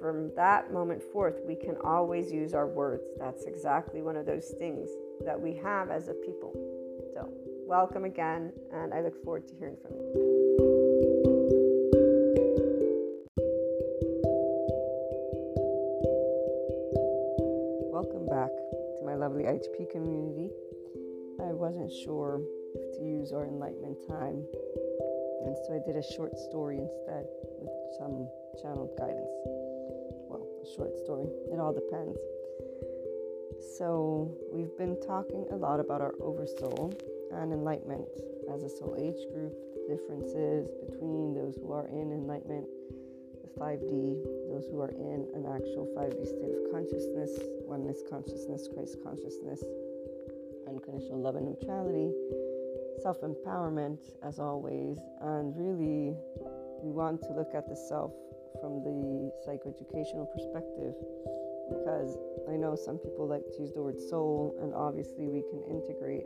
from that moment forth, we can always use our words. That's exactly one of those things that we have as a people. So, welcome again, and I look forward to hearing from you. Welcome back to my lovely HP community. I wasn't sure if to use our enlightenment time, and so I did a short story instead with some channeled guidance. Short story, it all depends. So, we've been talking a lot about our oversoul and enlightenment as a soul age group, the differences between those who are in enlightenment, the 5D, those who are in an actual 5D state of consciousness, oneness consciousness, Christ consciousness, unconditional love and neutrality, self empowerment, as always, and really we want to look at the self from the psychoeducational perspective because I know some people like to use the word soul, and obviously we can integrate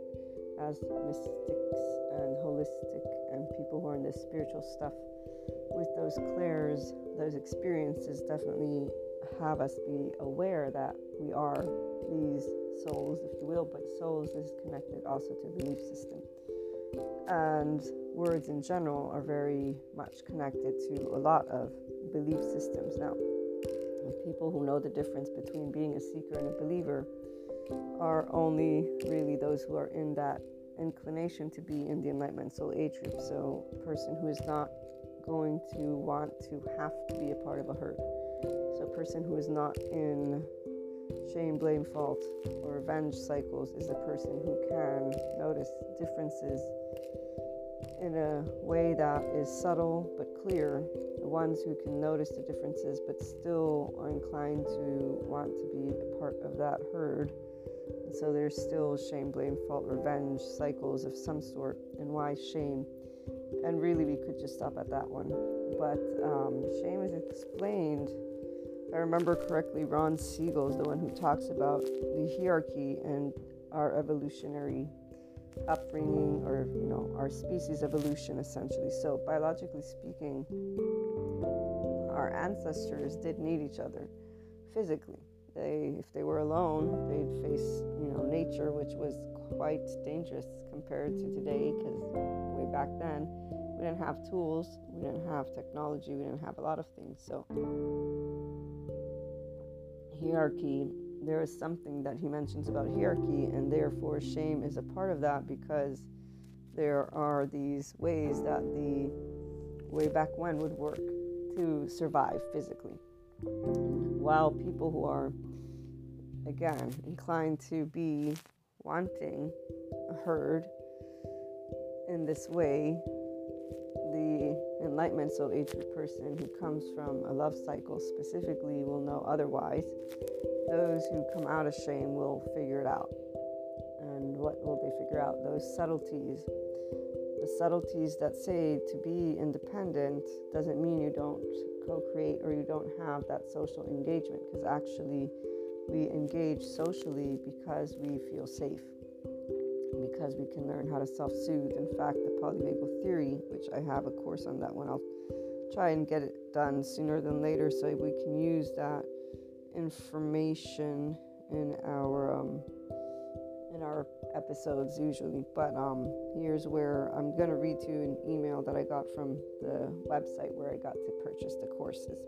as mystics and holistic and people who are in this spiritual stuff with those clairs, those experiences definitely have us be aware that we are these souls, if you will, but souls is connected also to belief system. And words in general are very much connected to a lot of belief systems. Now, people who know the difference between being a seeker and a believer are only really those who are in that inclination to be in the enlightenment soul age. So, a person who is not going to want to have to be a part of a herd. So, a person who is not in shame, blame, fault, or revenge cycles is a person who can notice differences in a way that is subtle but clear. The ones who can notice the differences but still are inclined to want to be a part of that herd. And so there's still shame, blame, fault, revenge cycles of some sort. And why shame? And really, we could just stop at that one. But um, shame is explained if I remember correctly, Ron Siegel is the one who talks about the hierarchy and our evolutionary upbringing or, you know, our species evolution essentially. So, biologically speaking, our ancestors did need each other physically. They, if they were alone, they'd face, you know, nature, which was quite dangerous compared to today because way back then we didn't have tools, we didn't have technology, we didn't have a lot of things. So, hierarchy, there is something that he mentions about hierarchy, and therefore shame is a part of that because there are these ways that the way back when would work to survive physically. While people who are, again, inclined to be wanting a herd in this way, the enlightenment soul age person who comes from a love cycle specifically will know otherwise. Those who come out of shame will figure it out. And what will they figure out? Those subtleties. The subtleties that say to be independent doesn't mean you don't co create or you don't have that social engagement, because actually, we engage socially because we feel safe because we can learn how to self soothe. In fact, the polyvagal theory, which I have a course on that one, I'll try and get it done sooner than later so we can use that information in our um, in our episodes usually. But um, here's where i'm going to read to you an email that i got from the website where i got to purchase the courses.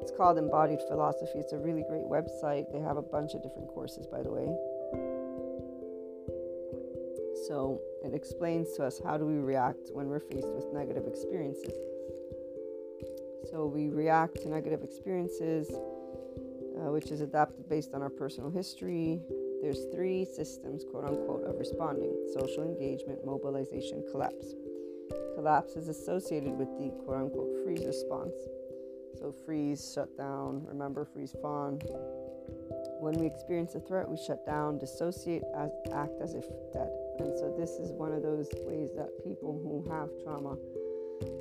It's called embodied philosophy. It's a really great website. They have a bunch of different courses by the way so it explains to us how do we react when we're faced with negative experiences. So we react to negative experiences, uh, which is adapted based on our personal history. There's three systems, quote unquote, of responding social engagement, mobilization, collapse. Collapse is associated with the quote unquote freeze response. So, freeze, shut down, remember, freeze, fawn. When we experience a threat, we shut down, dissociate, act as if dead. And so, this is one of those ways that people who have trauma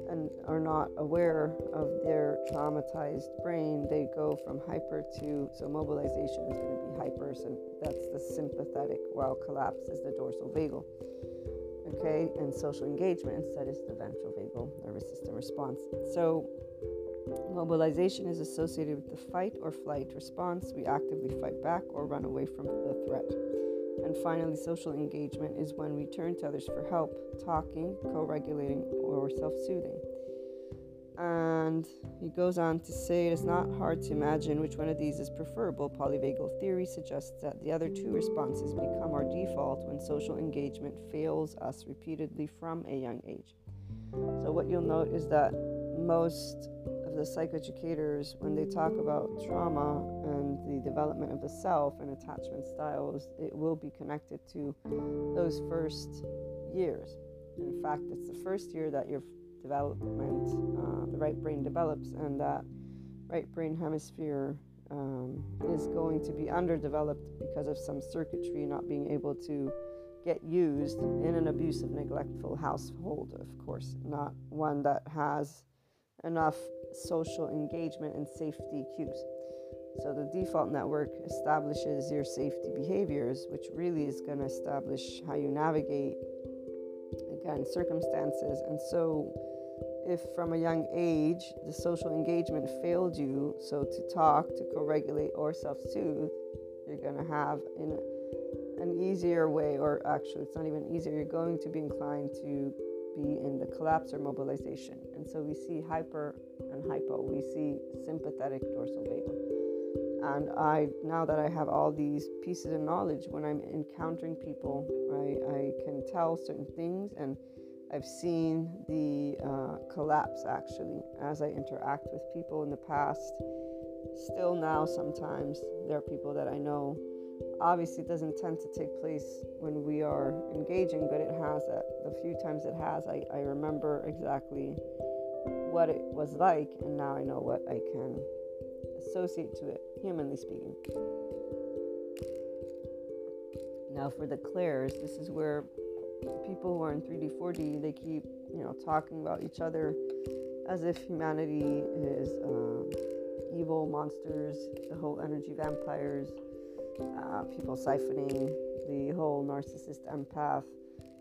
and are not aware of their traumatized brain, they go from hyper to so mobilization is going to be hyper, so that's the sympathetic, while collapse is the dorsal vagal. Okay, and social engagement instead is the ventral vagal nervous system response. So, mobilization is associated with the fight or flight response. We actively fight back or run away from the threat. And finally, social engagement is when we turn to others for help, talking, co regulating, or self soothing. And he goes on to say it is not hard to imagine which one of these is preferable. Polyvagal theory suggests that the other two responses become our default when social engagement fails us repeatedly from a young age. So, what you'll note is that most the psychoeducators, when they talk about trauma and the development of the self and attachment styles, it will be connected to those first years. In fact, it's the first year that your development, uh, the right brain develops, and that right brain hemisphere um, is going to be underdeveloped because of some circuitry not being able to get used in an abusive, neglectful household, of course, not one that has enough social engagement and safety cues. So the default network establishes your safety behaviors, which really is going to establish how you navigate again circumstances. And so if from a young age the social engagement failed you, so to talk, to co-regulate or self-soothe, you're going to have in an easier way, or actually it's not even easier, you're going to be inclined to be in the collapse or mobilization. And so we see hyper and hypo. We see sympathetic dorsal vagal. And I, now that I have all these pieces of knowledge, when I'm encountering people, I, I can tell certain things, and I've seen the uh, collapse actually as I interact with people in the past. Still now, sometimes there are people that I know obviously it doesn't tend to take place when we are engaging, but it has at the few times it has, I, I remember exactly what it was like, and now I know what I can associate to it, humanly speaking. Now, for the clairs, this is where people who are in 3D, 4D, they keep, you know, talking about each other as if humanity is um, evil monsters, the whole energy vampires uh, people siphoning the whole narcissist empath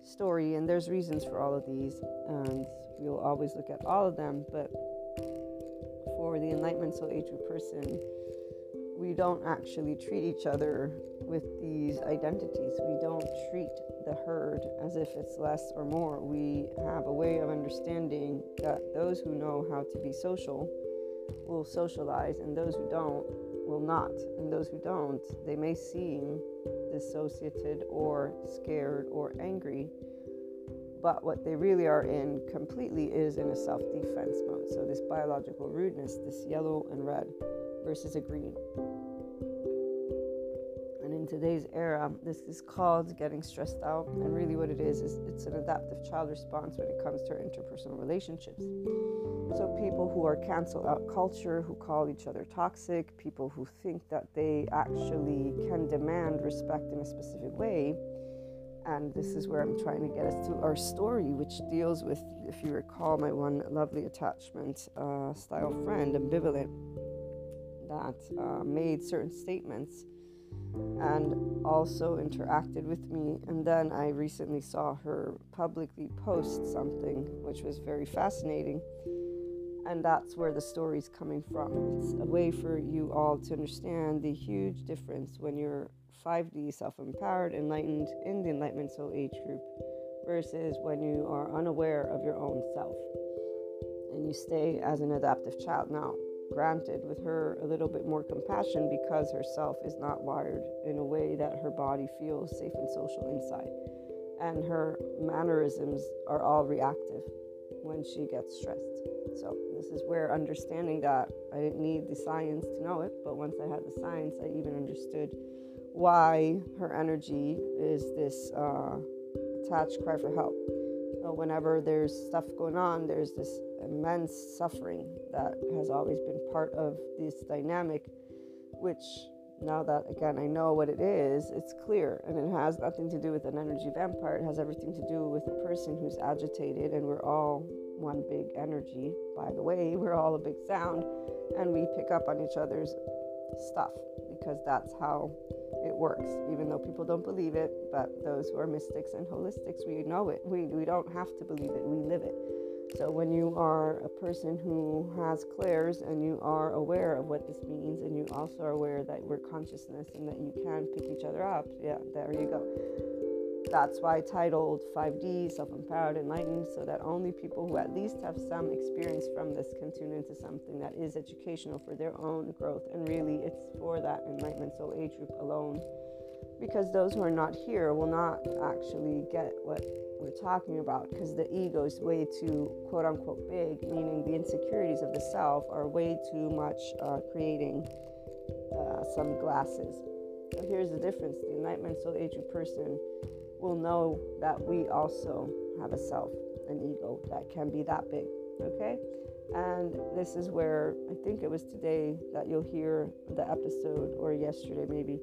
story. And there's reasons for all of these, and we'll always look at all of them. But for the Enlightenment Soul Age person, we don't actually treat each other with these identities. We don't treat the herd as if it's less or more. We have a way of understanding that those who know how to be social will socialize, and those who don't will not. And those who don't, they may seem dissociated or scared or angry, but what they really are in completely is in a self defense mode. So, this biological rudeness, this yellow and red versus a green. And in today's era, this is called getting stressed out. And really, what it is, is it's an adaptive child response when it comes to our interpersonal relationships. So, people who are cancel out culture, who call each other toxic, people who think that they actually can demand respect in a specific way. And this is where I'm trying to get us to our story, which deals with, if you recall, my one lovely attachment uh, style friend, ambivalent, that uh, made certain statements and also interacted with me. And then I recently saw her publicly post something, which was very fascinating and that's where the story's coming from. It's a way for you all to understand the huge difference when you're 5D self empowered, enlightened in the Enlightenment Soul Age group versus when you are unaware of your own self and you stay as an adaptive child. Now, granted, with her a little bit more compassion because her self is not wired in a way that her body feels safe and social inside. And her mannerisms are all reactive when she gets stressed. So, this is where understanding that I didn't need the science to know it, but once I had the science, I even understood why her energy is this uh, attached cry for help. So, whenever there's stuff going on, there's this immense suffering that has always been part of this dynamic, which now that again I know what it is, it's clear and it has nothing to do with an energy vampire. It has everything to do with a person who's agitated, and we're all one big energy. By the way, we're all a big sound, and we pick up on each other's stuff because that's how it works. Even though people don't believe it, but those who are mystics and holistics, we know it. We, we don't have to believe it, we live it. So, when you are a person who has clairs and you are aware of what this means, and you also are aware that we're consciousness and that you can pick each other up, yeah, there you go. That's why I titled 5D Self Empowered Enlightened, so that only people who at least have some experience from this can tune into something that is educational for their own growth. And really, it's for that Enlightenment Soul Age group alone. Because those who are not here will not actually get what we're talking about because the ego is way too quote unquote big, meaning the insecurities of the self are way too much uh, creating uh, some glasses. So here's the difference the Enlightenment Soul Age group person will know that we also have a self, an ego that can be that big. Okay? And this is where I think it was today that you'll hear the episode, or yesterday maybe,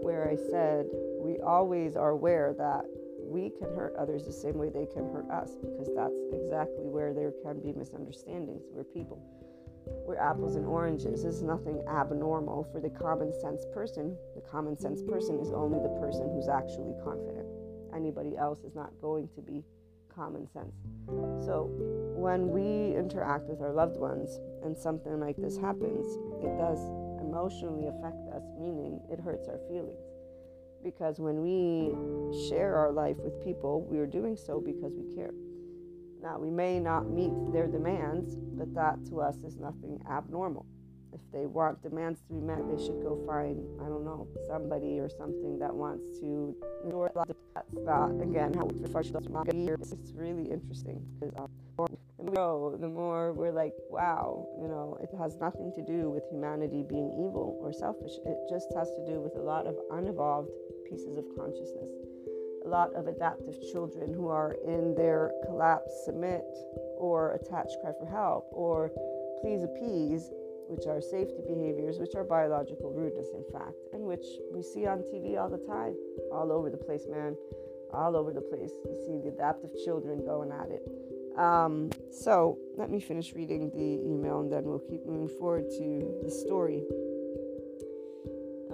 where I said we always are aware that we can hurt others the same way they can hurt us because that's exactly where there can be misunderstandings. We're people. We're apples and oranges. There's nothing abnormal for the common sense person. The common sense person is only the person who's actually confident. Anybody else is not going to be common sense. So when we interact with our loved ones and something like this happens, it does emotionally affect us, meaning it hurts our feelings because when we share our life with people, we are doing so because we care. Now, we may not meet their demands, but that to us is nothing abnormal. If they want demands to be met, they should go find, I don't know, somebody or something that wants to lot of that. That's again, how it's really interesting because um, the more the more we're like, wow, you know, it has nothing to do with humanity being evil or selfish. It just has to do with a lot of unevolved pieces of consciousness. A lot of adaptive children who are in their collapse, submit, or attach, cry for help, or please appease, which are safety behaviors, which are biological rudeness, in fact, and which we see on TV all the time, all over the place, man, all over the place. You see the adaptive children going at it. Um, so let me finish reading the email and then we'll keep moving forward to the story.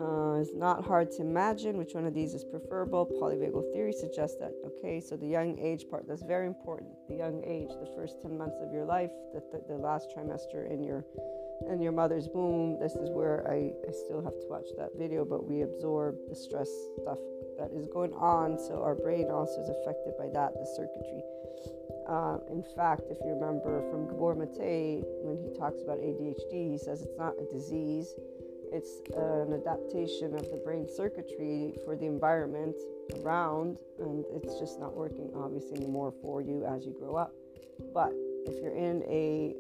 Uh, it's not hard to imagine which one of these is preferable. Polyvagal theory suggests that. Okay, so the young age part, that's very important. The young age, the first 10 months of your life, the, the, the last trimester in your in your mother's womb. This is where I, I still have to watch that video, but we absorb the stress stuff that is going on. So our brain also is affected by that, the circuitry. Uh, in fact, if you remember from Gabor Mate, when he talks about ADHD, he says it's not a disease, it's an adaptation of the brain circuitry for the environment around, and it's just not working obviously anymore for you as you grow up. But if you're in a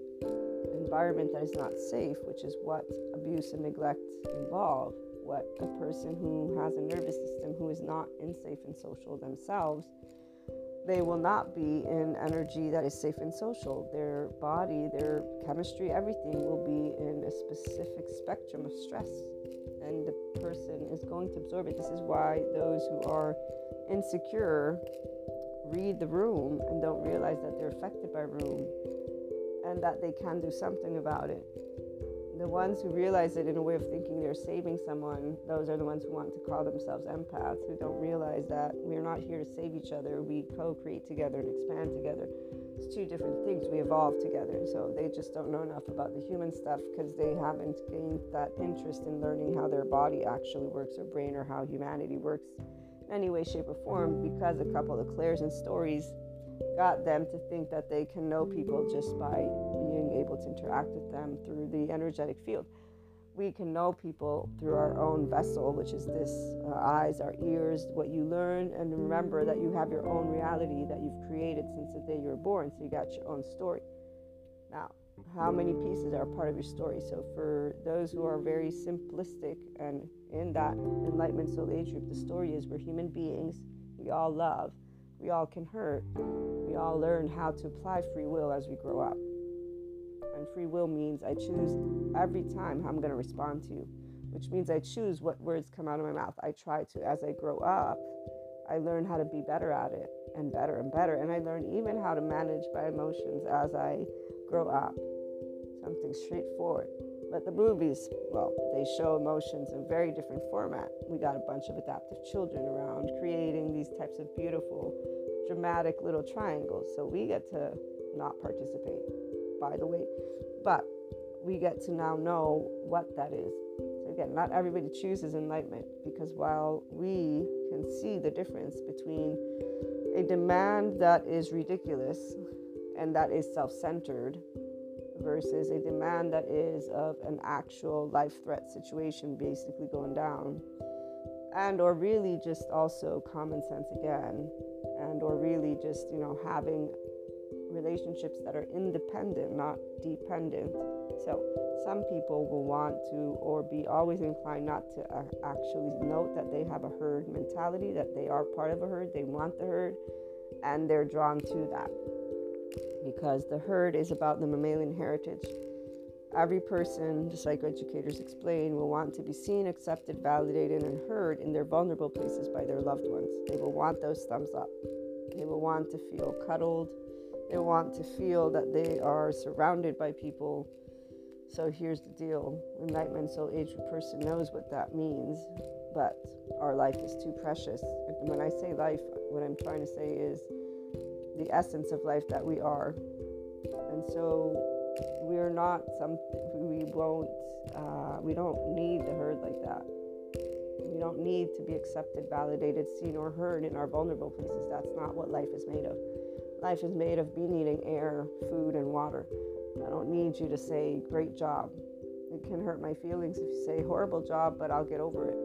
environment that is not safe, which is what abuse and neglect involve, what a person who has a nervous system who is not in safe and social themselves they will not be in energy that is safe and social. Their body, their chemistry, everything will be in a specific spectrum of stress. And the person is going to absorb it. This is why those who are insecure read the room and don't realize that they're affected by room and that they can do something about it the ones who realize it in a way of thinking they're saving someone, those are the ones who want to call themselves empaths, who don't realize that we're not here to save each other. We co create together and expand together. It's two different things. We evolve together. So they just don't know enough about the human stuff because they haven't gained that interest in learning how their body actually works, or brain, or how humanity works in any way, shape, or form because a couple of clairs and stories got them to think that they can know people just by being able to interact with them through the energetic field. We can know people through our own vessel, which is this our eyes, our ears, what you learn, and remember that you have your own reality that you've created since the day you were born. So you got your own story. Now, how many pieces are part of your story? So, for those who are very simplistic and in that enlightenment soul age group, the story is we're human beings, we all love, we all can hurt. We all learn how to apply free will as we grow up. And free will means I choose every time how I'm going to respond to you, which means I choose what words come out of my mouth. I try to, as I grow up, I learn how to be better at it and better and better. And I learn even how to manage my emotions as I grow up. Something straightforward. But the movies, well, they show emotions in very different format. We got a bunch of adaptive children around creating these types of beautiful, dramatic little triangles. So we get to not participate, by the way. But we get to now know what that is. So again, not everybody chooses enlightenment because while we can see the difference between a demand that is ridiculous and that is self centered versus a demand that is of an actual life threat situation basically going down. And or really just also common sense again. And or really just you know having relationships that are independent not dependent. So some people will want to or be always inclined not to actually note that they have a herd mentality that they are part of a herd they want the herd and they're drawn to that because the herd is about the mammalian heritage Every person, the psychoeducators explain, will want to be seen, accepted, validated, and heard in their vulnerable places by their loved ones. They will want those thumbs up. They will want to feel cuddled. They want to feel that they are surrounded by people. So here's the deal Enlightenment soul age person knows what that means, but our life is too precious. And when I say life, what I'm trying to say is the essence of life that we are. And so we're not some we won't uh, we don't need the herd like that. We don't need to be accepted validated seen or heard in our vulnerable places. That's not what life is made of. Life is made of me needing air food and water. I don't need you to say great job. It can hurt my feelings if you say horrible job but i'll get over it.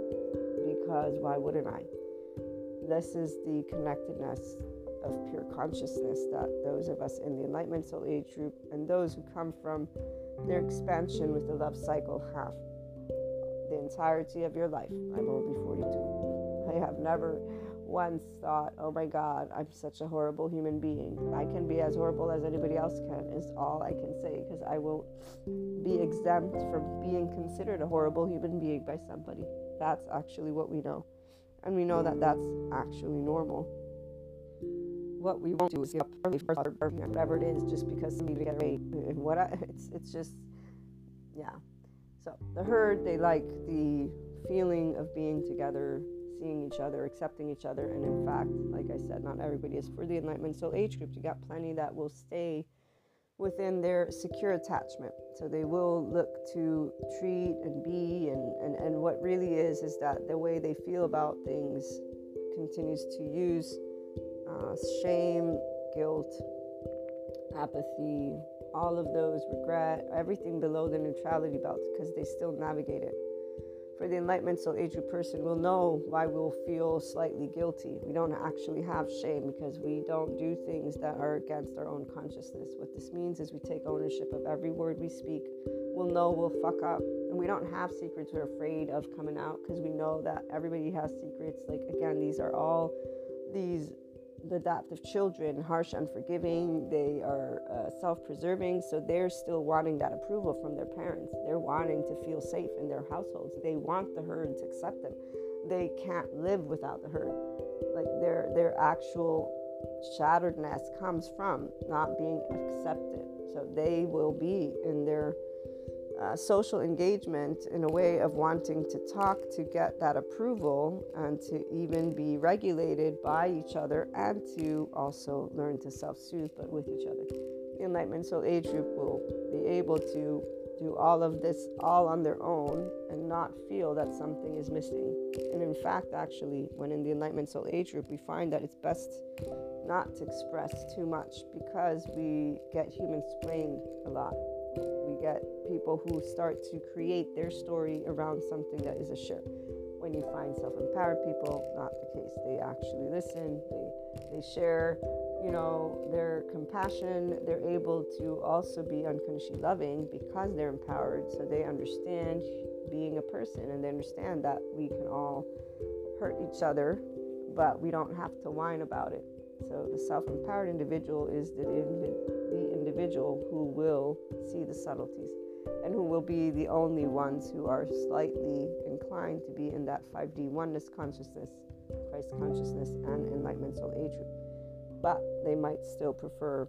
Because why wouldn't i? This is the connectedness of pure consciousness that those of us in the Enlightenment Soul Age group and those who come from their expansion with the love cycle have the entirety of your life. I'm only 42. I have never once thought, oh my God, I'm such a horrible human being. I can be as horrible as anybody else can, is all I can say, because I won't be exempt from being considered a horrible human being by somebody. That's actually what we know. And we know that that's actually normal what we won't do is give up early for whatever it is just because somebody get rate and what I, it's it's just yeah. So the herd they like the feeling of being together seeing each other accepting each other and in fact like i said not everybody is for the enlightenment. Soul age group you got plenty that will stay within their secure attachment. So they will look to treat and be and, and and what really is is that the way they feel about things continues to use uh, shame, guilt, apathy, all of those, regret, everything below the neutrality belt because they still navigate it. For the enlightenment soul age person, we'll know why we'll feel slightly guilty. We don't actually have shame because we don't do things that are against our own consciousness. What this means is we take ownership of every word we speak. We'll know we'll fuck up. And we don't have secrets we're afraid of coming out because we know that everybody has secrets. Like, again, these are all these the adaptive children harsh, unforgiving, they are uh, self preserving, so they're still wanting that approval from their parents. They're wanting to feel safe in their households. They want the herd to accept them. They can't live without the herd. Like their their actual shatteredness comes from not being accepted. So they will be in their uh, social engagement in a way of wanting to talk to get that approval and to even be regulated by each other and to also learn to self soothe but with each other. The Enlightenment Soul Age group will be able to do all of this all on their own and not feel that something is missing. And in fact, actually, when in the Enlightenment Soul Age group, we find that it's best not to express too much because we get human splained a lot get people who start to create their story around something that is a share. When you find self-empowered people, not the case. They actually listen. They they share, you know, their compassion. They're able to also be unconditionally loving because they're empowered. So they understand being a person and they understand that we can all hurt each other, but we don't have to whine about it. So the self-empowered individual is the the individual who will see the subtleties and who will be the only ones who are slightly inclined to be in that 5D oneness consciousness, Christ consciousness, and enlightenment soul age. But they might still prefer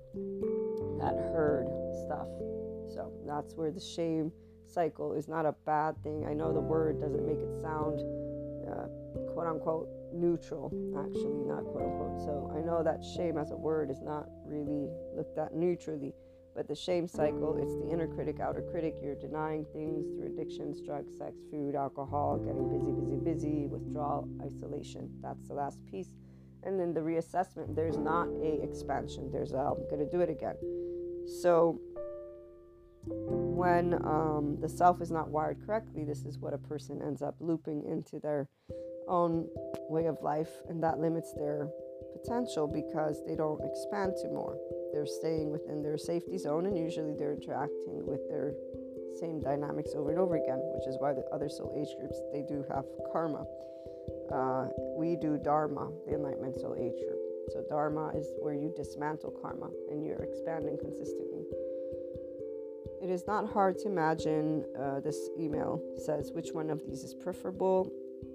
that herd stuff. So that's where the shame cycle is not a bad thing. I know the word doesn't make it sound uh, quote unquote neutral, actually, not quote unquote. So I know that shame as a word is not really looked at neutrally, But the shame cycle, it's the inner critic, outer critic. You're denying things through addictions, drugs, sex, food, alcohol, getting busy, busy, busy, withdrawal, isolation. That's the last piece. And then the reassessment, there's not a expansion. There's a, I'm going to do it again. So when um, the self is not wired correctly, this is what a person ends up looping into their own way of life, and that limits their potential because they don't expand to more. They're staying within their safety zone, and usually they're interacting with their same dynamics over and over again, which is why the other soul age groups they do have karma. Uh, we do dharma, the enlightenment soul age group. So dharma is where you dismantle karma and you're expanding consistently. It is not hard to imagine, uh, this email says, which one of these is preferable.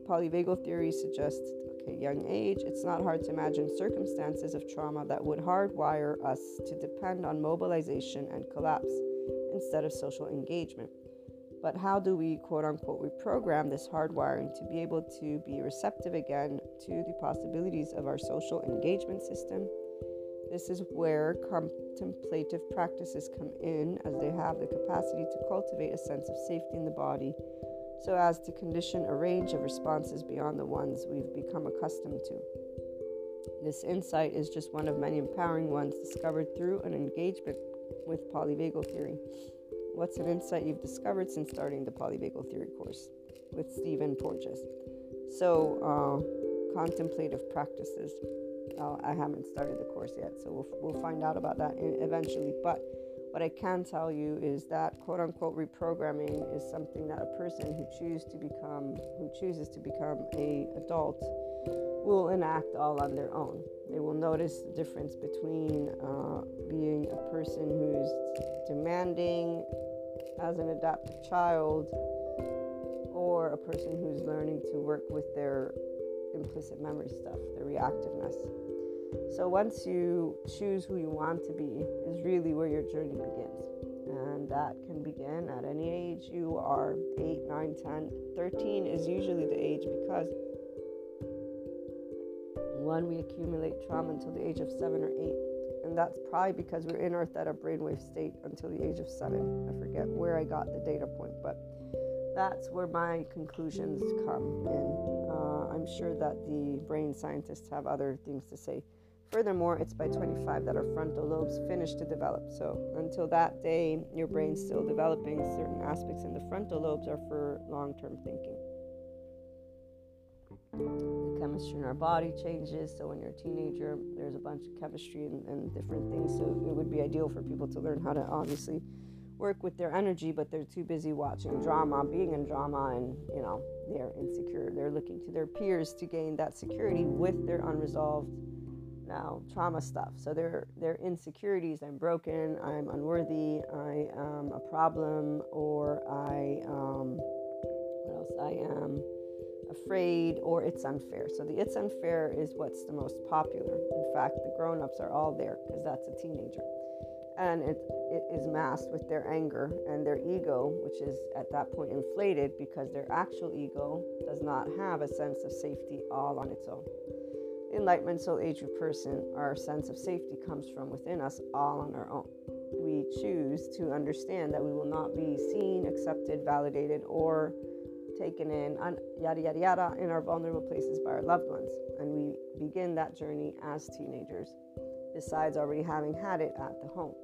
Polyvagal theory suggests okay, young age. It's not hard to imagine circumstances of trauma that would hardwire us to depend on mobilization and collapse instead of social engagement. But how do we, quote unquote, reprogram this hardwiring to be able to be receptive again to the possibilities of our social engagement system? This is where contemplative practices come in, as they have the capacity to cultivate a sense of safety in the body so as to condition a range of responses beyond the ones we've become accustomed to. This insight is just one of many empowering ones discovered through an engagement with polyvagal theory. What's an insight you've discovered since starting the polyvagal theory course with Stephen Porges? So, uh, contemplative practices. I haven't started the course yet, so we'll, we'll find out about that eventually. But what I can tell you is that quote unquote reprogramming is something that a person who chooses to become who chooses to become a adult will enact all on their own. They will notice the difference between uh, being a person who's demanding as an adaptive child or a person who's learning to work with their implicit memory stuff, their reactiveness. So once you choose who you want to be, is really where your journey begins. And that can begin at any age you are 8, 9, 10. 13 is usually the age because one, we accumulate trauma until the age of 7 or 8. And that's probably because we're in our theta brainwave state until the age of 7. I forget where I got the data point, but that's where my conclusions come in. Uh, I'm sure that the brain scientists have other things to say. Furthermore, it's by 25 that our frontal lobes finish to develop. So, until that day, your brain's still developing. Certain aspects in the frontal lobes are for long term thinking. The chemistry in our body changes. So, when you're a teenager, there's a bunch of chemistry and, and different things. So, it would be ideal for people to learn how to obviously work with their energy, but they're too busy watching drama, being in drama, and you know, they're insecure. They're looking to their peers to gain that security with their unresolved now trauma stuff. So their their insecurities. I'm broken i'm unworthy i am a problem or i um, what else? I am afraid or it's unfair. So the it's unfair is what's the most popular. In fact the grown-ups are all there because that's a teenager. And it, it is masked with their anger and their ego which is at that point inflated because their actual ego does not have a sense of safety all on its own enlightenment soul age of person, our sense of safety comes from within us all on our own. We choose to understand that we will not be seen, accepted, validated, or taken in, yada, yada, yada, in our vulnerable places by our loved ones. And we begin that journey as teenagers, besides already having had it at the home.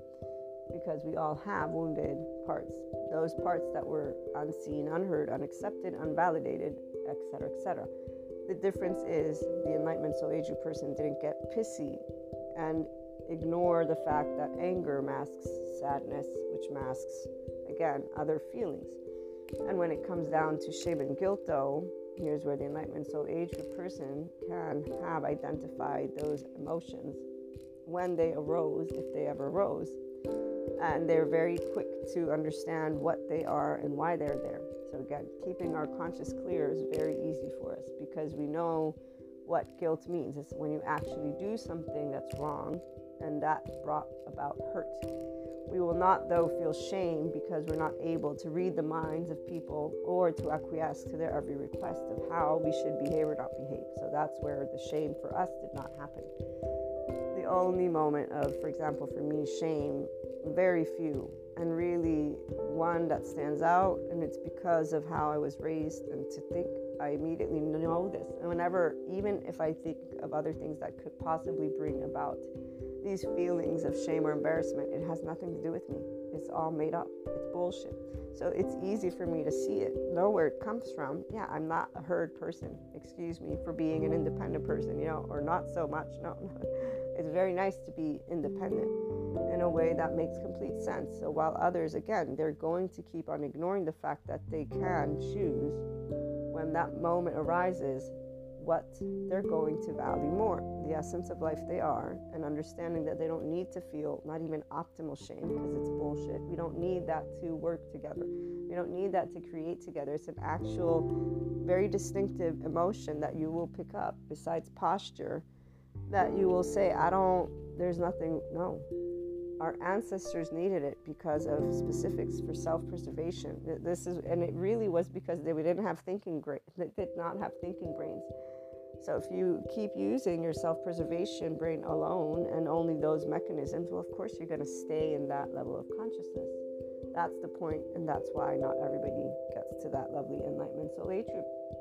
Because we all have wounded parts, those parts that were unseen, unheard, unaccepted, unvalidated, etc., etc. The difference is the Enlightenment Soul Age person didn't get pissy and ignore the fact that anger masks sadness, which masks, again, other feelings. And when it comes down to shame and guilt, though, here's where the Enlightenment Soul Age person can have identified those emotions when they arose, if they ever arose. And they're very quick to understand what they are and why they're there. So, again, keeping our conscious clear is very easy for us because we know what guilt means. It's when you actually do something that's wrong and that brought about hurt. We will not, though, feel shame because we're not able to read the minds of people or to acquiesce to their every request of how we should behave or not behave. So that's where the shame for us did not happen. The only moment of, for example, for me, shame very few, and really one that stands out, and it's because of how I was raised and to think I immediately know this. And whenever, even if I think of other things that could possibly bring about these feelings of shame or embarrassment, it has nothing to do with me. It's all made up. It's bullshit. So it's easy for me to see it, know where it comes from. Yeah, I'm not a herd person. Excuse me for being an independent person, you know, or not so much. No. It's very nice to be independent in a way that makes complete sense. So while others, again, they're going to keep on ignoring the fact that they can choose when that moment arises what they're going to value more the essence of life they are and understanding that they don't need to feel not even optimal shame because it's bullshit we don't need that to work together we don't need that to create together it's an actual very distinctive emotion that you will pick up besides posture that you will say i don't there's nothing no our ancestors needed it because of specifics for self-preservation. This is, and it really was because they didn't have thinking brain. They did not have thinking brains. So if you keep using your self-preservation brain alone and only those mechanisms, well, of course you're going to stay in that level of consciousness. That's the point, and that's why not everybody gets to that lovely enlightenment soul age.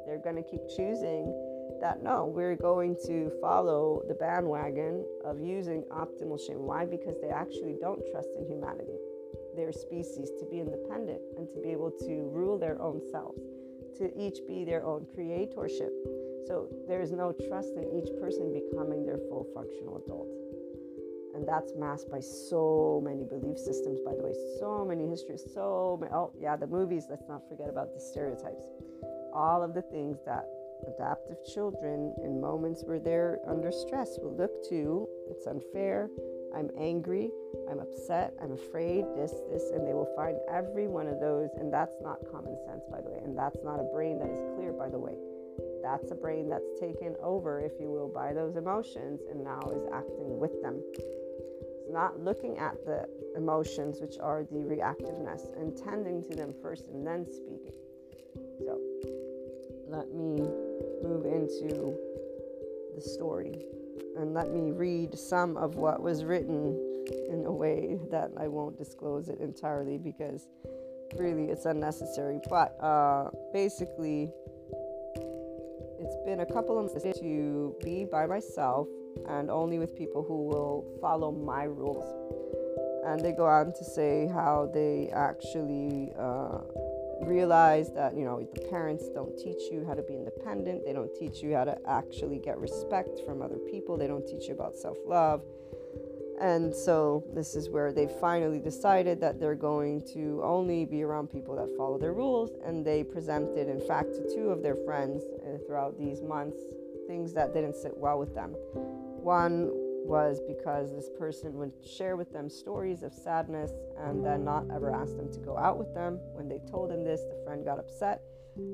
They're going to keep choosing that no, we're going to follow the bandwagon of using optimal shame. Why? Because they actually don't trust in humanity, their species, to be independent and to be able to rule their own selves, to each be their own creatorship. So there is no trust in each person becoming their full functional adult. And that's masked by so many belief systems, by the way, so many histories, so many. Oh, yeah, the movies, let's not forget about the stereotypes. All of the things that adaptive children in moments where they're under stress will look to it's unfair i'm angry i'm upset i'm afraid this this and they will find every one of those and that's not common sense by the way and that's not a brain that is clear by the way that's a brain that's taken over if you will by those emotions and now is acting with them it's not looking at the emotions which are the reactiveness and tending to them first and then speaking so let me move into the story and let me read some of what was written in a way that I won't disclose it entirely because really it's unnecessary. But uh, basically, it's been a couple of months to be by myself and only with people who will follow my rules. And they go on to say how they actually uh, realize that you know the parents don't teach you how to be independent. They don't teach you how to actually get respect from other people. They don't teach you about self-love and so this is where they finally decided that they're going to only be around people that follow their rules and they presented in fact to two of their friends uh, throughout these months things that didn't sit well with them one was because this person would share with them stories of sadness and then not ever ask them to go out with them. When they told him this, the friend got upset.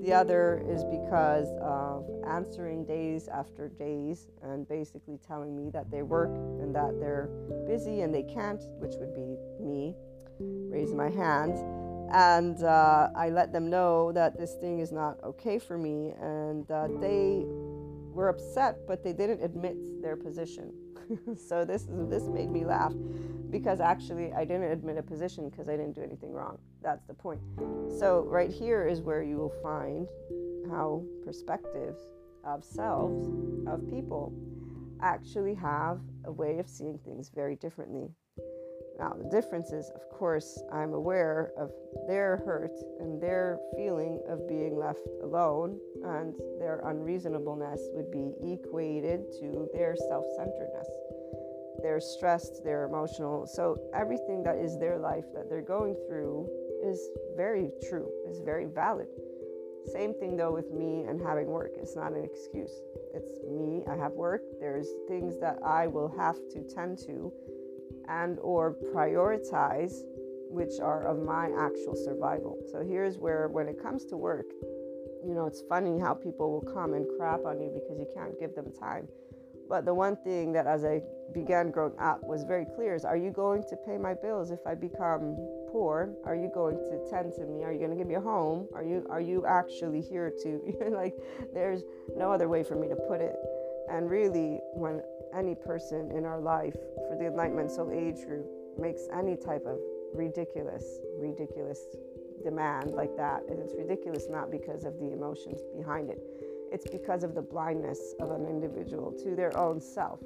The other is because of answering days after days and basically telling me that they work and that they're busy and they can't, which would be me, raising my hand. And uh, I let them know that this thing is not okay for me. And uh, they were upset, but they didn't admit their position. so this this made me laugh because actually I didn't admit a position because I didn't do anything wrong. That's the point. So right here is where you will find how perspectives of selves of people actually have a way of seeing things very differently. Now, the difference is, of course, I'm aware of their hurt and their feeling of being left alone, and their unreasonableness would be equated to their self centeredness. They're stressed, they're emotional. So, everything that is their life that they're going through is very true, is very valid. Same thing though with me and having work. It's not an excuse. It's me, I have work. There's things that I will have to tend to and or prioritize which are of my actual survival. So here's where when it comes to work, you know, it's funny how people will come and crap on you because you can't give them time. But the one thing that as I began growing up was very clear is are you going to pay my bills if I become poor? Are you going to tend to me? Are you going to give me a home? Are you are you actually here to like there's no other way for me to put it. And really when any person in our life for the Enlightenment Soul Age group makes any type of ridiculous, ridiculous demand like that. And it's ridiculous not because of the emotions behind it, it's because of the blindness of an individual to their own self.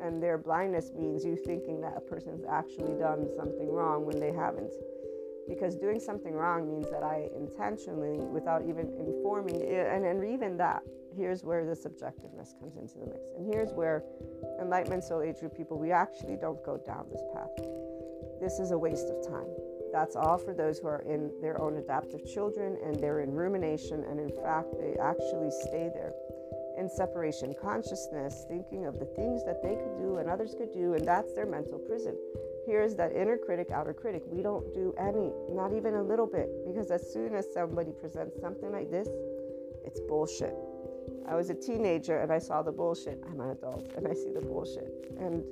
And their blindness means you thinking that a person's actually done something wrong when they haven't. Because doing something wrong means that I intentionally, without even informing, and, and even that, here's where the subjectiveness comes into the mix. And here's where enlightenment soul age group people, we actually don't go down this path. This is a waste of time. That's all for those who are in their own adaptive children and they're in rumination, and in fact, they actually stay there in separation consciousness, thinking of the things that they could do and others could do, and that's their mental prison. Here's that inner critic, outer critic. We don't do any, not even a little bit, because as soon as somebody presents something like this, it's bullshit. I was a teenager and I saw the bullshit. I'm an adult and I see the bullshit. And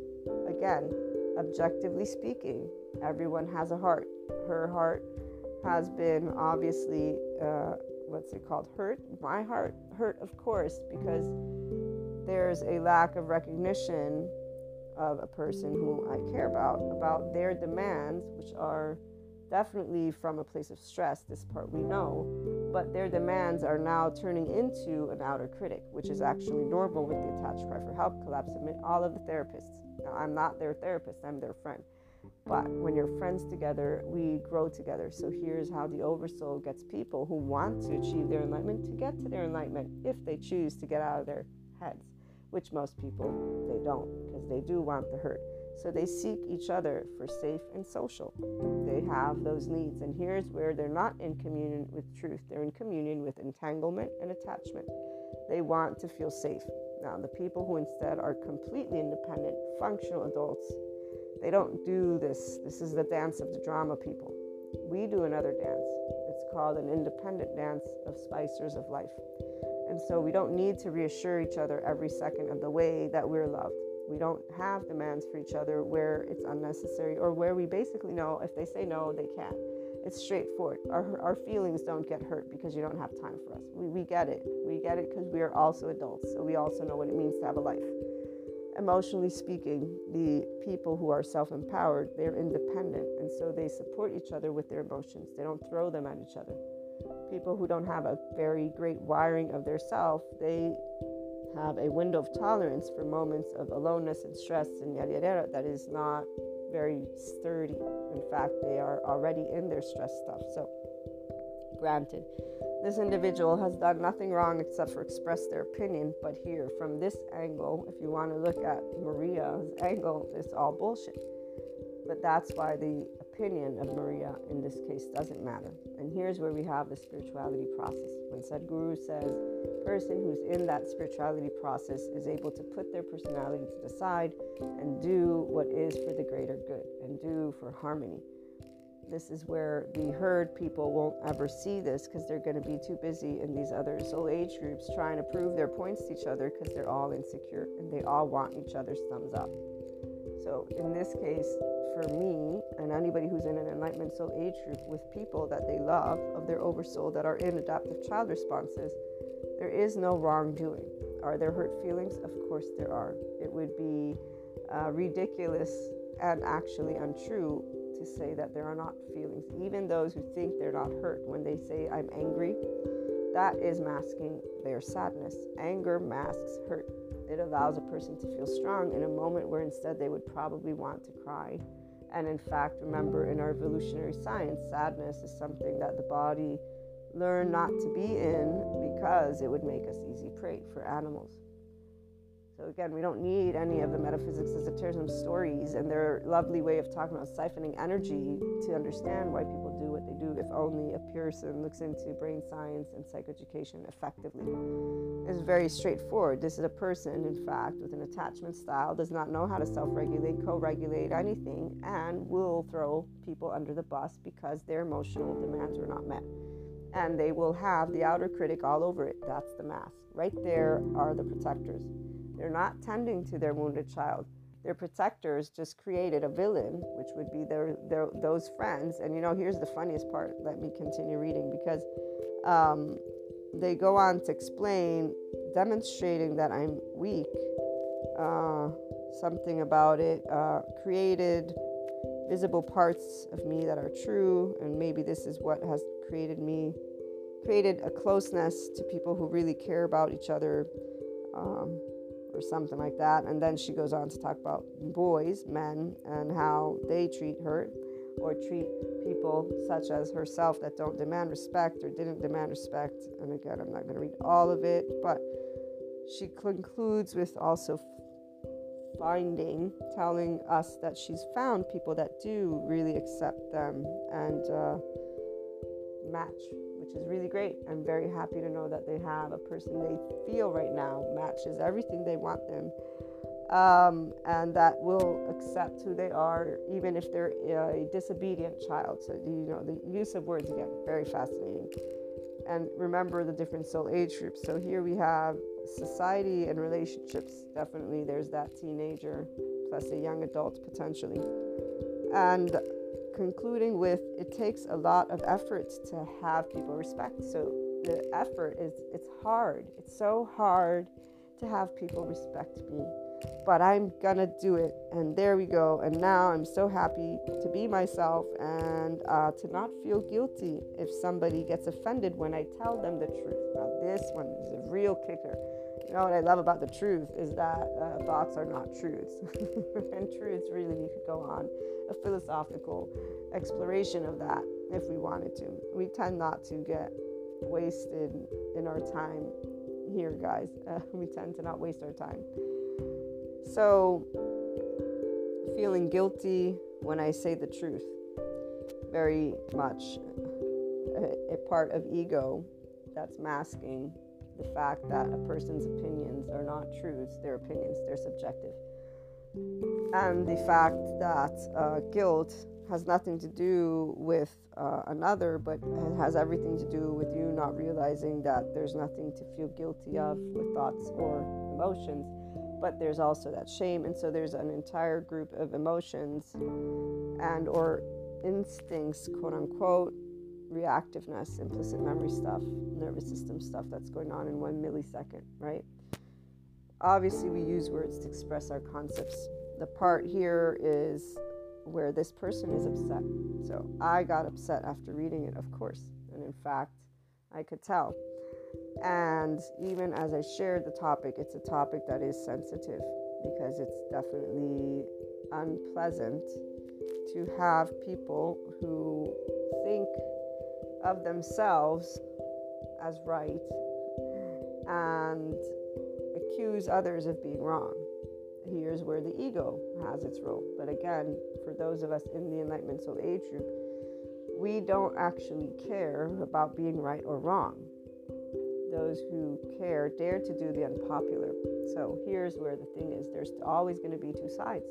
again, objectively speaking, everyone has a heart. Her heart has been obviously, uh, what's it called? Hurt. My heart hurt, of course, because there's a lack of recognition of a person who I care about, about their demands, which are definitely from a place of stress. This part we know, but their demands are now turning into an outer critic, which is actually normal with the attached cry for help collapse. Admit all of the therapists. Now, I'm not their therapist, I'm their friend. But when you're friends together, we grow together. So here's how the Oversoul gets people who want to achieve their enlightenment to get to their enlightenment if they choose to get out of their heads, which most people they don't because they do want the hurt. So they seek each other for safe and social. They have those needs. And here's where they're not in communion with truth, they're in communion with entanglement and attachment. They want to feel safe. Now, the people who instead are completely independent, functional adults, they don't do this. This is the dance of the drama people. We do another dance. It's called an independent dance of spicers of life. And so we don't need to reassure each other every second of the way that we're loved. We don't have demands for each other where it's unnecessary or where we basically know if they say no, they can't. It's straightforward. Our, our feelings don't get hurt because you don't have time for us. We, we get it. We get it because we are also adults. So we also know what it means to have a life. Emotionally speaking, the people who are self empowered, they're independent. And so they support each other with their emotions. They don't throw them at each other. People who don't have a very great wiring of their self, they have a window of tolerance for moments of aloneness and stress and yada yada yada that is not very sturdy. In fact, they are already in their stress stuff. So, granted, this individual has done nothing wrong except for express their opinion. But here, from this angle, if you want to look at Maria's angle, it's all bullshit. But that's why the opinion of Maria in this case doesn't matter. And here's where we have the spirituality process. When Sadhguru says, person who's in that spirituality process is able to put their personality to the side and do what is for the greater good and do for harmony. This is where the herd people won't ever see this because they're going to be too busy in these other soul age groups trying to prove their points to each other because they're all insecure and they all want each other's thumbs up. So, in this case, for me and anybody who's in an enlightenment soul age group with people that they love of their oversoul that are in adaptive child responses, there is no wrongdoing. Are there hurt feelings? Of course there are. It would be uh, ridiculous and actually untrue to say that there are not feelings. Even those who think they're not hurt, when they say, I'm angry, that is masking their sadness. Anger masks hurt. It allows a person to feel strong in a moment where instead they would probably want to cry and in fact, remember in our evolutionary science, sadness is something that the body learned not to be in because it would make us easy prey for animals. So again, we don't need any of the metaphysics esotericism stories and their lovely way of talking about siphoning energy to understand why people do what they do if only a person looks into brain science and psychoeducation effectively. It's very straightforward. This is a person, in fact, with an attachment style, does not know how to self-regulate, co-regulate anything, and will throw people under the bus because their emotional demands were not met and they will have the outer critic all over it. That's the mask. Right there are the protectors. They're not tending to their wounded child. Their protectors just created a villain, which would be their, their those friends. And you know, here's the funniest part. Let me continue reading because um, they go on to explain, demonstrating that I'm weak. Uh, something about it uh, created visible parts of me that are true, and maybe this is what has created me, created a closeness to people who really care about each other, um, or something like that. And then she goes on to talk about boys, men, and how they treat her or treat people such as herself that don't demand respect or didn't demand respect. And again, I'm not going to read all of it, but she concludes with also finding, telling us that she's found people that do really accept them and uh, match, which is really great. I'm very happy to know that they have a person they feel right now matches everything they want them. Um, and that will accept who they are, even if they're a disobedient child. So, you know, the use of words again, very fascinating. And remember the different soul age groups. So, here we have society and relationships, definitely there's that teenager plus a young adult potentially. And concluding with it takes a lot of effort to have people respect. So the effort is it's hard. It's so hard to have people respect me. But I'm gonna do it, and there we go. And now I'm so happy to be myself and uh, to not feel guilty if somebody gets offended when I tell them the truth. Now, this one is a real kicker you know what I love about the truth is that uh, thoughts are not truths. and truths, really, we could go on a philosophical exploration of that if we wanted to. We tend not to get wasted in our time here, guys. Uh, we tend to not waste our time. So, feeling guilty when I say the truth, very much a, a part of ego that's masking the fact that a person's opinions are not truths, their opinions, they're subjective. And the fact that uh, guilt has nothing to do with uh, another, but it has everything to do with you not realizing that there's nothing to feel guilty of with thoughts or emotions, but there's also that shame. And so there's an entire group of emotions and or instincts, quote unquote, reactiveness, implicit memory stuff, nervous system stuff that's going on in one millisecond, right? Obviously, we use words to express our concepts. The part here is where this person is upset. So I got upset after reading it, of course. And in fact, I could tell. And even as I shared the topic, it's a topic that is sensitive because it's definitely unpleasant to have people who think of themselves as right and accuse others of being wrong. Here's where the ego has its role. But again, for those of us in the Enlightenment Soul Age group, we don't actually care about being right or wrong. Those who care dare to do the unpopular. So here's where the thing is there's always going to be two sides.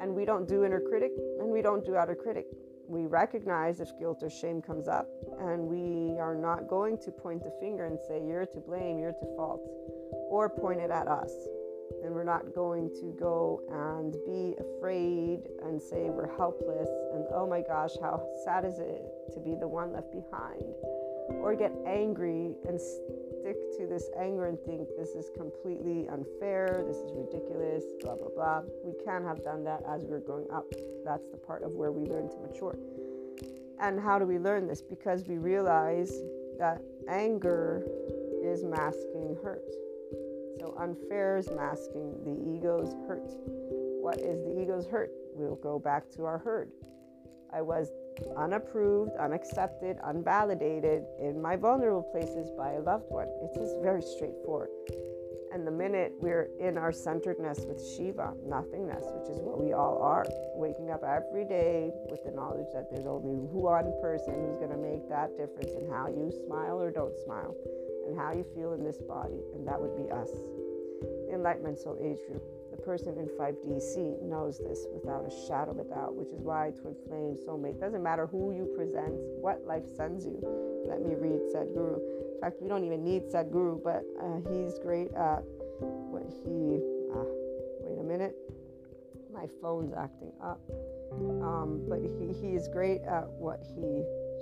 And we don't do inner critic and we don't do outer critic we recognize if guilt or shame comes up, and we are not going to point the finger and say, You're to blame, you're to fault, or point it at us. And we're not going to go and be afraid and say we're helpless and oh my gosh, how sad is it to be the one left behind, or get angry and stick to this anger and think this is completely unfair, this is ridiculous, blah, blah, blah. We can have done that as we are growing up. That's the part of where we learn to mature. And how do we learn this? Because we realize that anger is masking hurt. So unfair is masking the ego's hurt. What is the ego's hurt? We'll go back to our herd. I was unapproved, unaccepted, unvalidated in my vulnerable places by a loved one. It is just very straightforward. And the minute we're in our centeredness with Shiva, nothingness, which is what we all are, waking up every day with the knowledge that there's only one person who's going to make that difference in how you smile or don't smile and how you feel in this body, and that would be us. Enlightenment Soul Age Group person in 5DC knows this without a shadow of a doubt, which is why twin flame, soulmate, doesn't matter who you present, what life sends you. Let me read Sadhguru. In fact, we don't even need Sadhguru, but uh, he's great at what he. Uh, wait a minute, my phone's acting up. Um, but he, he is great at what he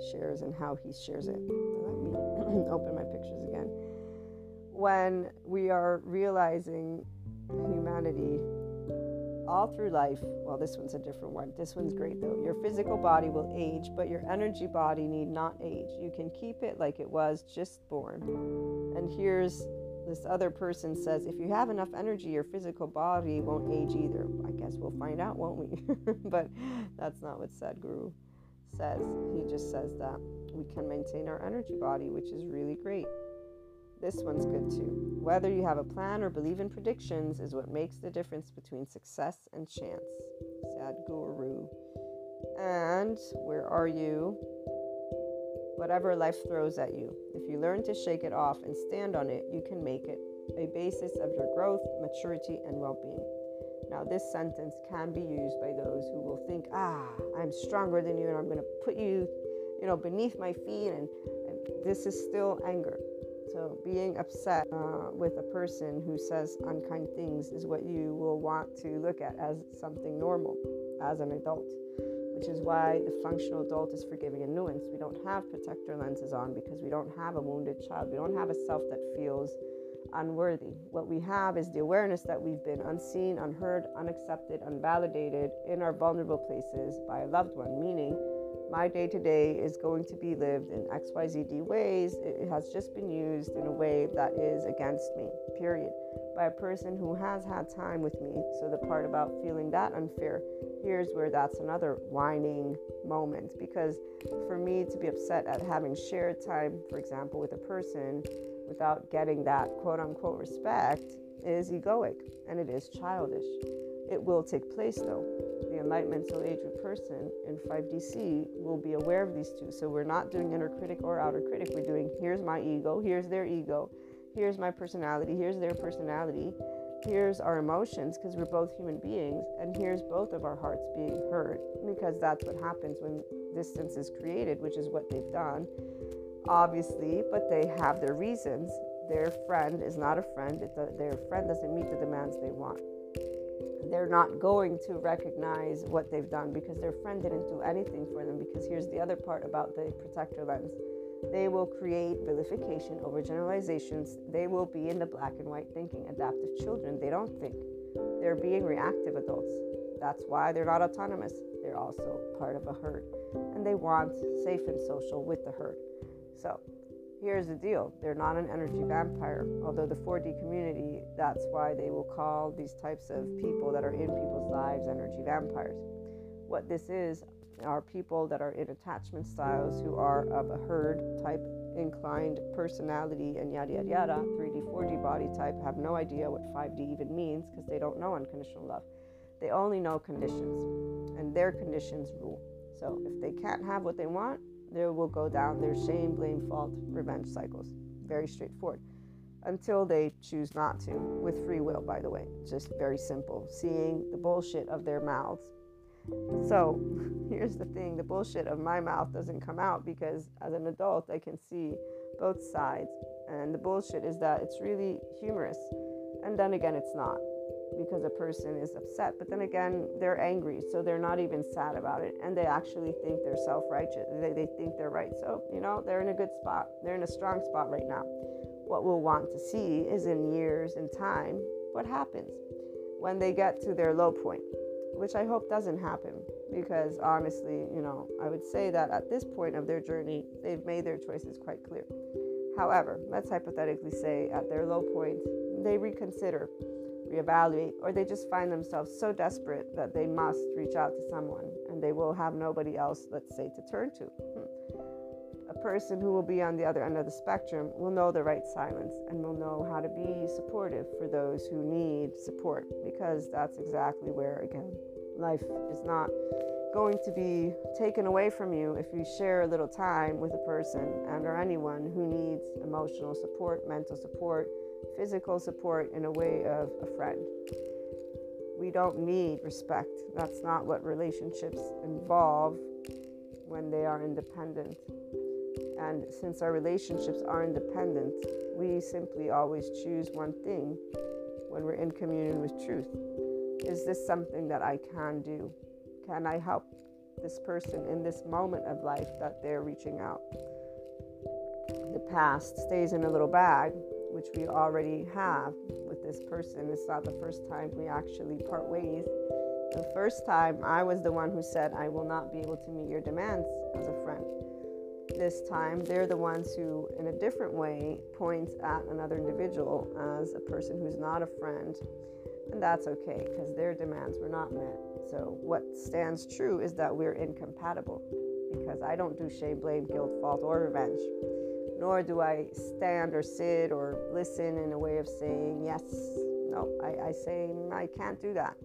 shares and how he shares it. Let me open my pictures again. When we are realizing humanity all through life. Well, this one's a different one. This one's great though. Your physical body will age, but your energy body need not age. You can keep it like it was just born. And here's this other person says if you have enough energy, your physical body won't age either. I guess we'll find out, won't we? but that's not what Sadhguru says. He just says that we can maintain our energy body, which is really great. This one's good too. Whether you have a plan or believe in predictions is what makes the difference between success and chance. Sadhguru. And where are you? Whatever life throws at you, if you learn to shake it off and stand on it, you can make it a basis of your growth, maturity, and well being. Now, this sentence can be used by those who will think, ah, I'm stronger than you and I'm going to put you, you know, beneath my feet. And, and this is still anger. So, being upset uh, with a person who says unkind things is what you will want to look at as something normal as an adult, which is why the functional adult is forgiving and nuanced. We don't have protector lenses on because we don't have a wounded child. We don't have a self that feels unworthy. What we have is the awareness that we've been unseen, unheard, unaccepted, unvalidated in our vulnerable places by a loved one, meaning my day to day is going to be lived in XYZD ways. It has just been used in a way that is against me, period, by a person who has had time with me. So, the part about feeling that unfair, here's where that's another whining moment. Because for me to be upset at having shared time, for example, with a person without getting that quote unquote respect is egoic and it is childish. It will take place though. The enlightenment soul age person in 5DC will be aware of these two. So we're not doing inner critic or outer critic. We're doing here's my ego, here's their ego, here's my personality, here's their personality, here's our emotions because we're both human beings, and here's both of our hearts being heard because that's what happens when distance is created, which is what they've done obviously, but they have their reasons. Their friend is not a friend, their friend doesn't meet the demands they want. They're not going to recognize what they've done because their friend didn't do anything for them. Because here's the other part about the protector lens they will create vilification over generalizations. They will be in the black and white thinking, adaptive children. They don't think, they're being reactive adults. That's why they're not autonomous. They're also part of a herd. And they want safe and social with the herd. So here's the deal. They're not an energy vampire, although the 4D community, that's why they will call these types of people that are in people's lives energy vampires. What this is are people that are in attachment styles who are of a herd type inclined personality and yada yada yada. 3d 4d body type have no idea what 5d even means because they don't know unconditional love. They only know conditions and their conditions rule. So if they can't have what they want there will go down their shame, blame, fault, revenge cycles. Very straightforward. Until they choose not to, with free will, by the way. Just very simple. Seeing the bullshit of their mouths. So here's the thing the bullshit of my mouth doesn't come out because as an adult, I can see both sides. And the bullshit is that it's really humorous. And then again, it's not because a person is upset. But then again, they're angry, so they're not even sad about it. And they actually think they're self righteous. They, they think they're right. So, you know, they're in a good spot. They're in a strong spot right now. What we'll want to see is in years and time what happens when they get to their low point, which I hope doesn't happen because honestly, you know, I would say that at this point of their journey, they've made their choices quite clear. However, let's hypothetically say at their low point, they reconsider reevaluate, or they just find themselves so desperate that they must reach out to someone and they will have nobody else, let's say, to turn to. Hmm. A person who will be on the other end of the spectrum will know the right silence and will know how to be supportive for those who need support because that's exactly where, again, life is not going to be taken away from you if you share a little time with a person and or anyone who needs emotional support, mental support, physical support in a way of a friend. We don't need respect. That's not what relationships involve when they are independent. And since our relationships are independent, we simply always choose one thing when we're in communion with truth. Is this something that I can do? Can I help this person in this moment of life that they're reaching out? The past stays in a little bag which we already have with this person. It's not the first time we actually part ways. The first time I was the one who said, I will not be able to meet your demands as a friend. This time, they're the ones who, in a different way, point at another individual as a person who's not a friend. And that's okay because their demands were not met. So, what stands true is that we're incompatible because I don't do shame, blame, guilt, fault, or revenge. Nor do I stand or sit or listen in a way of saying, yes, no, I, I say, I can't do that.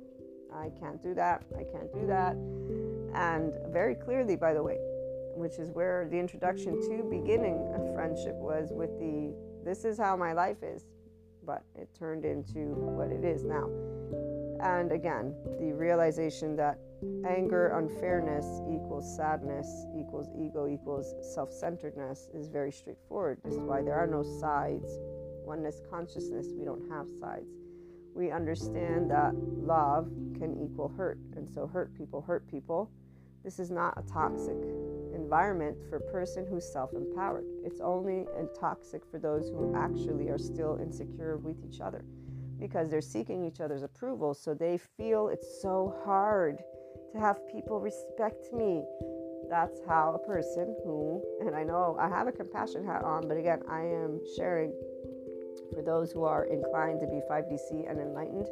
I can't do that. I can't do that. And very clearly, by the way, which is where the introduction to beginning a friendship was with the this is how my life is, but it turned into what it is now. And again, the realization that anger, unfairness equals sadness, equals ego, equals self centeredness is very straightforward. This is why there are no sides. Oneness consciousness, we don't have sides. We understand that love can equal hurt, and so hurt people hurt people. This is not a toxic environment for a person who's self empowered. It's only toxic for those who actually are still insecure with each other because they're seeking each other's approval. So they feel it's so hard to have people respect me. That's how a person who, and I know I have a compassion hat on, but again, I am sharing for those who are inclined to be 5DC and enlightened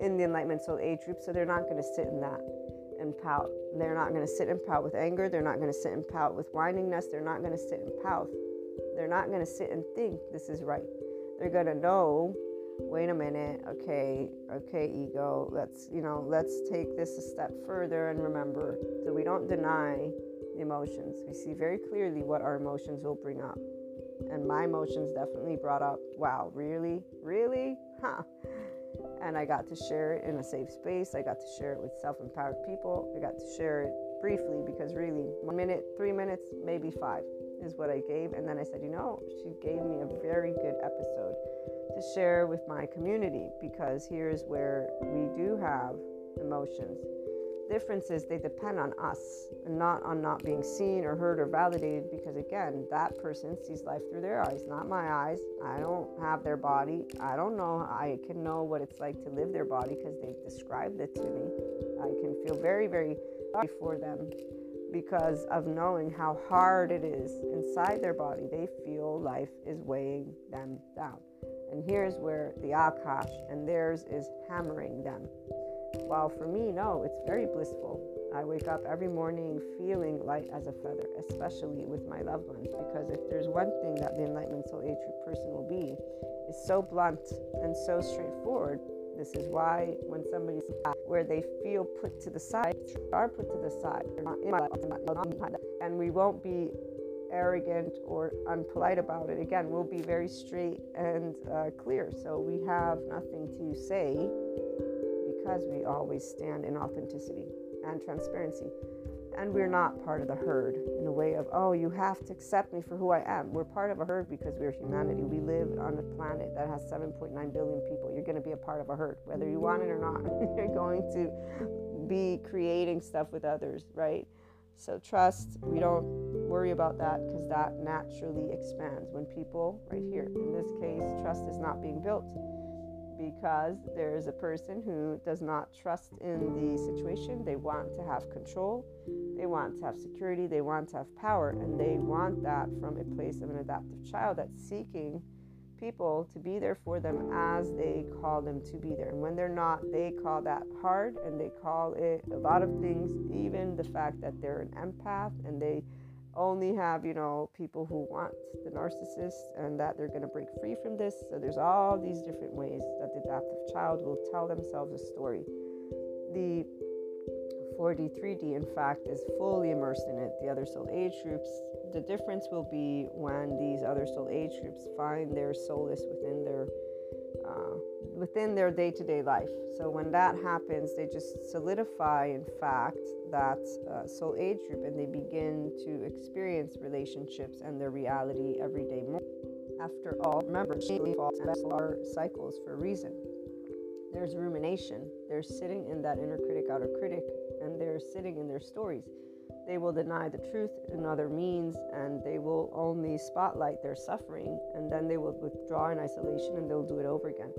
in the Enlightenment Soul Age group. So they're not going to sit in that and pout. They're not going to sit and pout with anger. They're not going to sit and pout with whiningness. They're not going to sit and pout. They're not going to sit and think this is right. They're going to know wait a minute okay okay ego let's you know let's take this a step further and remember that we don't deny emotions. We see very clearly what our emotions will bring up. And my emotions definitely brought up wow really really? Huh. And I got to share it in a safe space. I got to share it with self empowered people. I got to share it briefly because really, one minute, three minutes, maybe five is what I gave. And then I said, you know, she gave me a very good episode to share with my community because here's where we do have emotions. Difference is they depend on us and not on not being seen or heard or validated because again that person sees life through their eyes not my eyes. I don't have their body. I don't know. I can know what it's like to live their body because they've described it to me. I can feel very very for them because of knowing how hard it is inside their body they feel life is weighing them down and here's where the akash and theirs is hammering them while for me, no, it's very blissful. I wake up every morning feeling light as a feather, especially with my loved ones, because if there's one thing that the Enlightenment Soul Age person will be, is so blunt and so straightforward. This is why when somebody's where they feel put to the side, are put to the side, and we won't be arrogant or unpolite about it. Again, we'll be very straight and uh, clear. So we have nothing to say because we always stand in authenticity and transparency. And we're not part of the herd in a way of, oh, you have to accept me for who I am. We're part of a herd because we're humanity. We live on a planet that has 7.9 billion people. You're going to be a part of a herd, whether you want it or not. You're going to be creating stuff with others, right? So trust, we don't worry about that because that naturally expands when people, right here, in this case, trust is not being built because there is a person who does not trust in the situation. They want to have control, they want to have security, they want to have power, and they want that from a place of an adaptive child that's seeking people to be there for them as they call them to be there. And when they're not, they call that hard and they call it a lot of things, even the fact that they're an empath and they only have, you know, people who want the narcissist and that they're going to break free from this. So there's all these different ways that the adaptive child will tell themselves a story. The 4D, 3D, in fact, is fully immersed in it. The other soul age groups, the difference will be when these other soul age groups find their solace within their uh, within their day-to-day life. So when that happens, they just solidify, in fact, that uh, soul age group, and they begin to experience relationships and their reality every day more. After all, remember, are cycles for a reason. There's rumination. They're sitting in that inner critic, outer critic, and they're sitting in their stories. They will deny the truth in other means and they will only spotlight their suffering and then they will withdraw in isolation and they'll do it over again.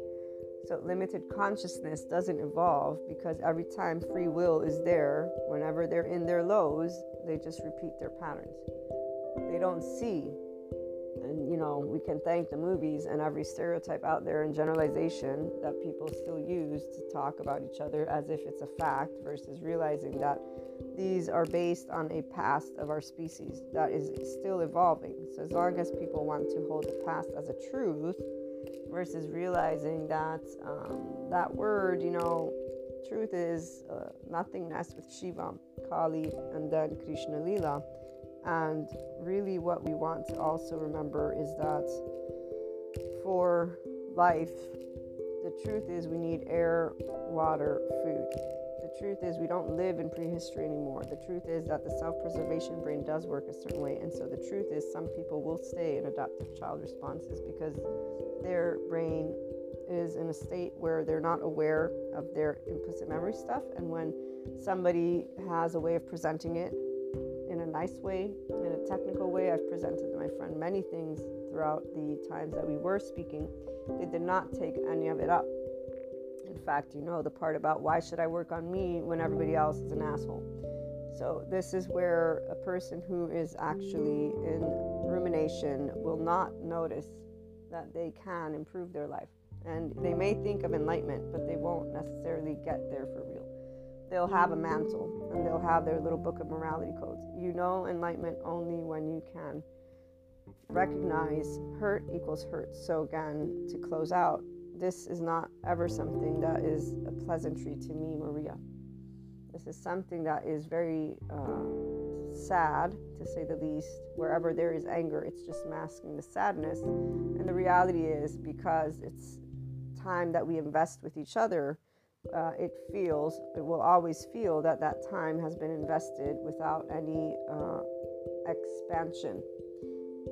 So, limited consciousness doesn't evolve because every time free will is there, whenever they're in their lows, they just repeat their patterns. They don't see and you know we can thank the movies and every stereotype out there and generalization that people still use to talk about each other as if it's a fact versus realizing that these are based on a past of our species that is still evolving. So as long as people want to hold the past as a truth versus realizing that um, that word you know truth is uh, nothingness with shiva kali and then krishna lila and really, what we want to also remember is that for life, the truth is we need air, water, food. The truth is we don't live in prehistory anymore. The truth is that the self preservation brain does work a certain way. And so the truth is some people will stay in adaptive child responses because their brain is in a state where they're not aware of their implicit memory stuff. And when somebody has a way of presenting it nice way, in a technical way. I've presented to my friend many things throughout the times that we were speaking. They did not take any of it up. In fact, you know the part about why should I work on me when everybody else is an asshole. So, this is where a person who is actually in rumination will not notice that they can improve their life. And they may think of enlightenment, but they won't necessarily get there for real they'll have a mantle and they'll have their little book of morality codes. You know enlightenment only when you can recognize hurt equals hurt. So, again, to close out, this is not ever something that is a pleasantry to me, Maria. This is something that is very uh, sad, to say the least. Wherever there is anger, it's just masking the sadness. And the reality is because it's time that we invest with each other uh, it feels, it will always feel that that time has been invested without any uh, expansion.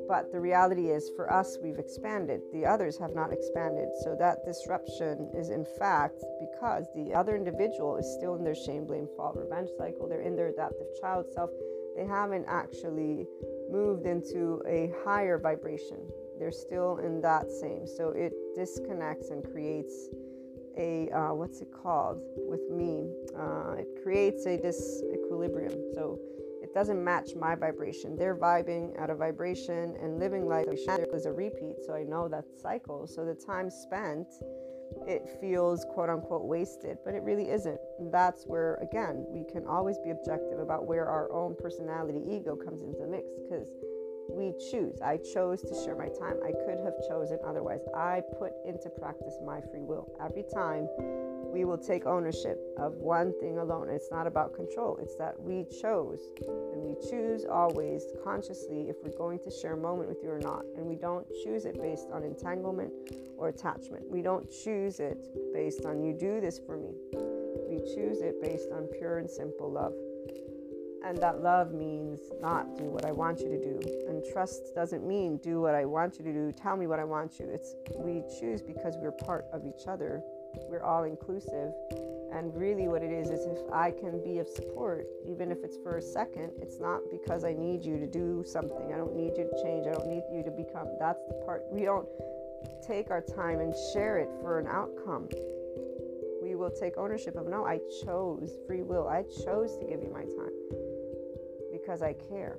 But the reality is, for us, we've expanded. The others have not expanded. So that disruption is, in fact, because the other individual is still in their shame, blame, fault, revenge cycle. They're in their adaptive child self. They haven't actually moved into a higher vibration. They're still in that same. So it disconnects and creates a uh, what's it called with me uh, it creates a disequilibrium. So it doesn't match my vibration. They're vibing at a vibration and living life is a repeat so i know that cycle. So the time spent it feels quote unquote wasted but it really isn't. That's where again we can always be objective about where our own personality ego comes into the mix because we choose. I chose to share my time. I could have chosen otherwise. I put into practice my free will. Every time we will take ownership of one thing alone. It's not about control, it's that we chose. And we choose always consciously if we're going to share a moment with you or not. And we don't choose it based on entanglement or attachment. We don't choose it based on you do this for me. We choose it based on pure and simple love. And that love means not do what I want you to do. And trust doesn't mean do what I want you to do, tell me what I want you. It's we choose because we're part of each other. We're all inclusive. And really, what it is is if I can be of support, even if it's for a second, it's not because I need you to do something. I don't need you to change. I don't need you to become. That's the part. We don't take our time and share it for an outcome. We will take ownership of no, I chose free will. I chose to give you my time because I care.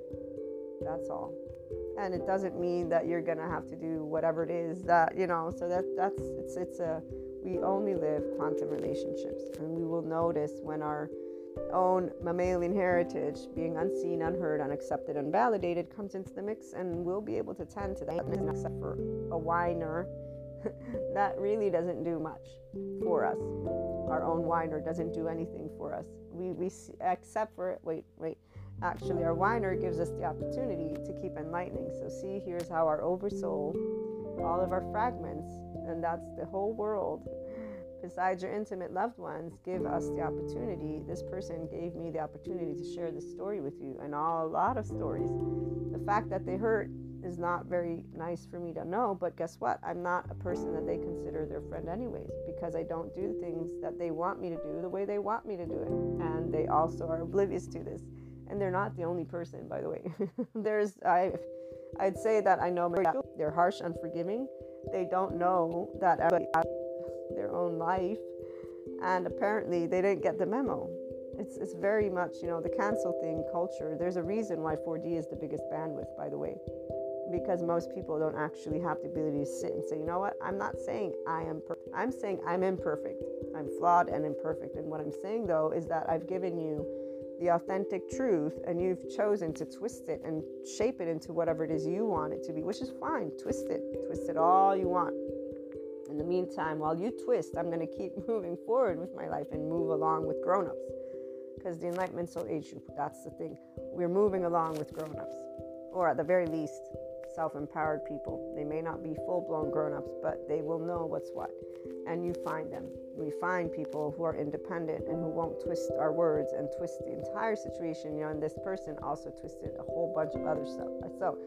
That's all. And it doesn't mean that you're gonna have to do whatever it is that you know. So that that's it's it's a we only live quantum relationships, and we will notice when our own mammalian heritage, being unseen, unheard, unaccepted, unvalidated, comes into the mix, and we'll be able to tend to that. Except for a whiner, that really doesn't do much for us. Our own whiner doesn't do anything for us. We we except for wait wait actually our whiner gives us the opportunity to keep enlightening. So see here's how our oversoul all of our fragments and that's the whole world besides your intimate loved ones give us the opportunity. This person gave me the opportunity to share this story with you and all, a lot of stories. The fact that they hurt is not very nice for me to know but guess what? I'm not a person that they consider their friend anyways because i don't do the things that they want me to do the way they want me to do it. And they also are oblivious to this and they're not the only person, by the way. There's I, I'd say that I know they're harsh, unforgiving. They don't know that their own life. And apparently, they didn't get the memo. It's, it's very much, you know, the cancel thing culture. There's a reason why 4D is the biggest bandwidth, by the way, because most people don't actually have the ability to sit and say, you know what, I'm not saying I am perfect. I'm saying I'm imperfect. I'm flawed and imperfect. And what I'm saying, though, is that I've given you the authentic truth and you've chosen to twist it and shape it into whatever it is you want it to be, which is fine. Twist it, twist it all you want. In the meantime, while you twist, I'm going to keep moving forward with my life and move along with grown ups. Because the Enlightenment Soul Age group, that's the thing. We're moving along with grown ups, or at the very least, self empowered people. They may not be full blown grown ups, but they will know what's what. And you find them. We find people who are independent and who won't twist our words and twist the entire situation. You know, and this person also twisted a whole bunch of other stuff. So,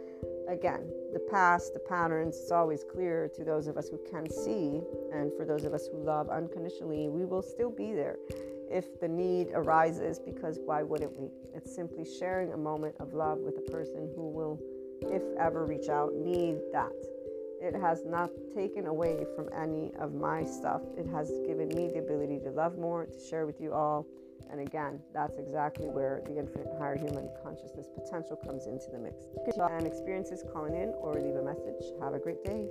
again, the past, the patterns, it's always clear to those of us who can see. And for those of us who love unconditionally, we will still be there if the need arises because why wouldn't we? It's simply sharing a moment of love with a person who will if ever reach out, need that. It has not taken away from any of my stuff. It has given me the ability to love more, to share with you all. And again, that's exactly where the infinite higher human consciousness potential comes into the mix. And experiences calling in or leave a message. Have a great day.